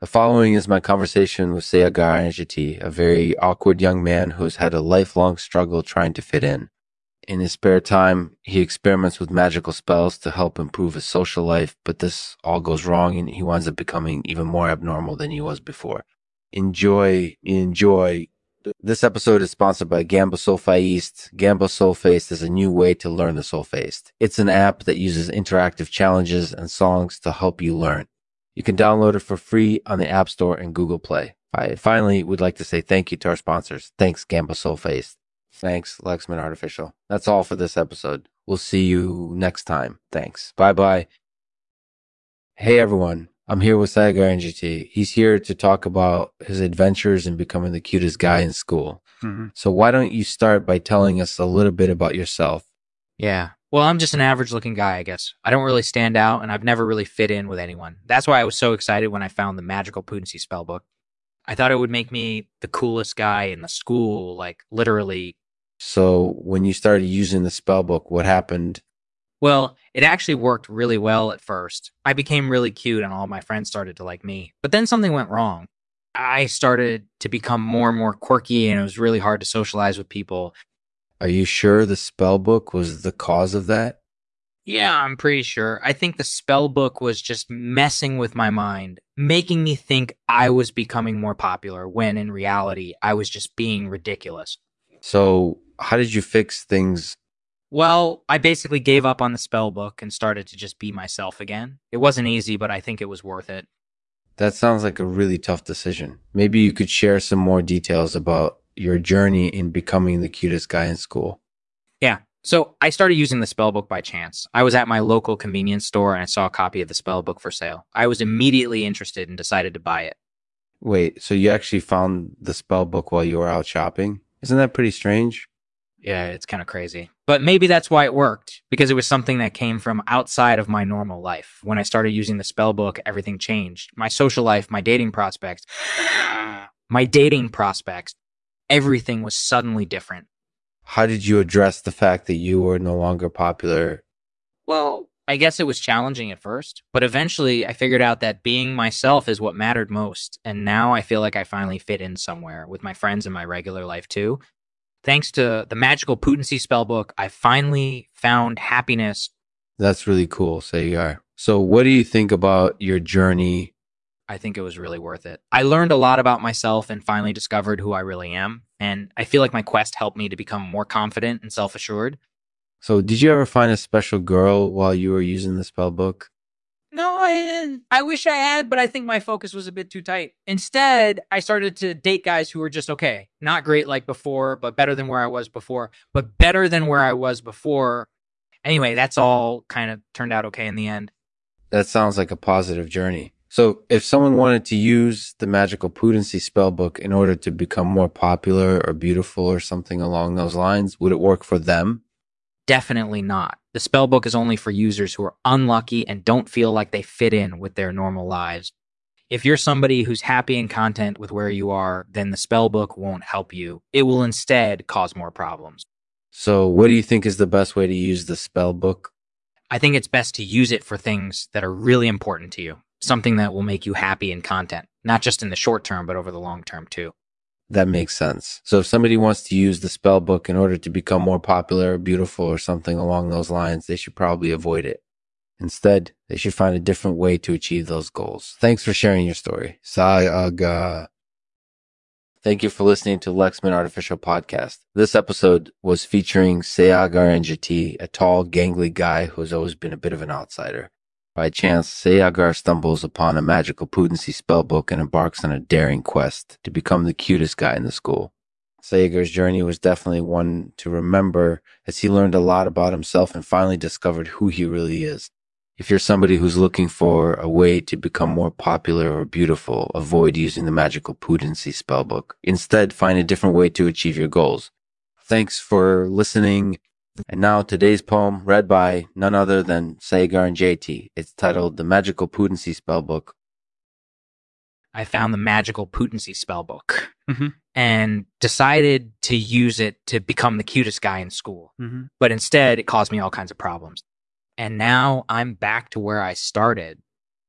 The following is my conversation with Saagar Enjeti, a very awkward young man who has had a lifelong struggle trying to fit in. In his spare time, he experiments with magical spells to help improve his social life, but this all goes wrong and he winds up becoming even more abnormal than he was before. Enjoy, enjoy. This episode is sponsored by Gambo Soulfaced. Gambo Soulfaced is a new way to learn the Soulfaced. It's an app that uses interactive challenges and songs to help you learn. You can download it for free on the App Store and Google Play. I finally would like to say thank you to our sponsors. Thanks, Gambo Soulfaced. Thanks, Lexman Artificial. That's all for this episode. We'll see you next time. Thanks. Bye bye. Hey everyone. I'm here with Saagar Enjeti. He's here to talk about his adventures in becoming the cutest guy in school. Mm-hmm. So why don't you start by telling us a little bit about yourself? Yeah. Well, I'm just an average looking guy, I guess. I don't really stand out and I've never really fit in with anyone. That's why I was so excited when I found the magical pudency spellbook. I thought it would make me the coolest guy in the school, like literally. So when you started using the spellbook, what happened? Well, it actually worked really well at first. I became really cute and all my friends started to like me. But then something went wrong. I started to become more and more quirky and it was really hard to socialize with people. Are you sure the spellbook was the cause of that? Yeah, I'm pretty sure. I think the spell book was just messing with my mind, making me think I was becoming more popular when in reality I was just being ridiculous. So how did you fix things? Well, I basically gave up on the spell book and started to just be myself again. It wasn't easy, but I think it was worth it. That sounds like a really tough decision. Maybe you could share some more details about your journey in becoming the cutest guy in school. Yeah. So I started using the spellbook by chance. I was at my local convenience store and I saw a copy of the spellbook for sale. I was immediately interested and decided to buy it. Wait, so you actually found the spellbook while you were out shopping? Isn't that pretty strange? Yeah, it's kind of crazy. But maybe that's why it worked, because it was something that came from outside of my normal life. When I started using the spell book, everything changed. My social life, my dating prospects, my dating prospects, everything was suddenly different. How did you address the fact that you were no longer popular? Well, I guess it was challenging at first, but eventually I figured out that being myself is what mattered most. And now I feel like I finally fit in somewhere with my friends and my regular life too. Thanks to the magical pudency spellbook, I finally found happiness. That's really cool, Saagar. So what do you think about your journey? I think it was really worth it. I learned a lot about myself and finally discovered who I really am. And I feel like my quest helped me to become more confident and self assured. So did you ever find a special girl while you were using the spell book? No, I didn't. I wish I had, but I think my focus was a bit too tight. Instead, I started to date guys who were just okay. Not great like before, but better than where I was before, but better than where I was before. Anyway, that's all kind of turned out okay in the end. That sounds like a positive journey. So if someone wanted to use the magical pudency spellbook in order to become more popular or beautiful or something along those lines, would it work for them? Definitely not. The spellbook is only for users who are unlucky and don't feel like they fit in with their normal lives. If you're somebody who's happy and content with where you are, then the spellbook won't help you. It will instead cause more problems. So what do you think is the best way to use the spellbook? I think it's best to use it for things that are really important to you, something that will make you happy in content, not just in the short term, but over the long term too. That makes sense. So if somebody wants to use the spell book in order to become more popular or beautiful or something along those lines, they should probably avoid it. Instead, they should find a different way to achieve those goals. Thanks for sharing your story. Saagar. Thank you for listening to Lexman Artificial Podcast. This episode was featuring Saagar Enjeti, a tall, gangly guy who has always been a bit of an outsider. By chance, Saagar stumbles upon a magical pudency spellbook and embarks on a daring quest to become the cutest guy in the school. Saagar's journey was definitely one to remember as he learned a lot about himself and finally discovered who he really is. If you're somebody who's looking for a way to become more popular or beautiful, avoid using the magical pudency spellbook. Instead, find a different way to achieve your goals. Thanks for listening. And now today's poem read by none other than Saagar Enjeti. It's titled The Magical Pudency Spellbook. I found the magical pudency spellbook Mm-hmm. and decided to use it to become the cutest guy in school. Mm-hmm. But instead, it caused me all kinds of problems. And now I'm back to where I started.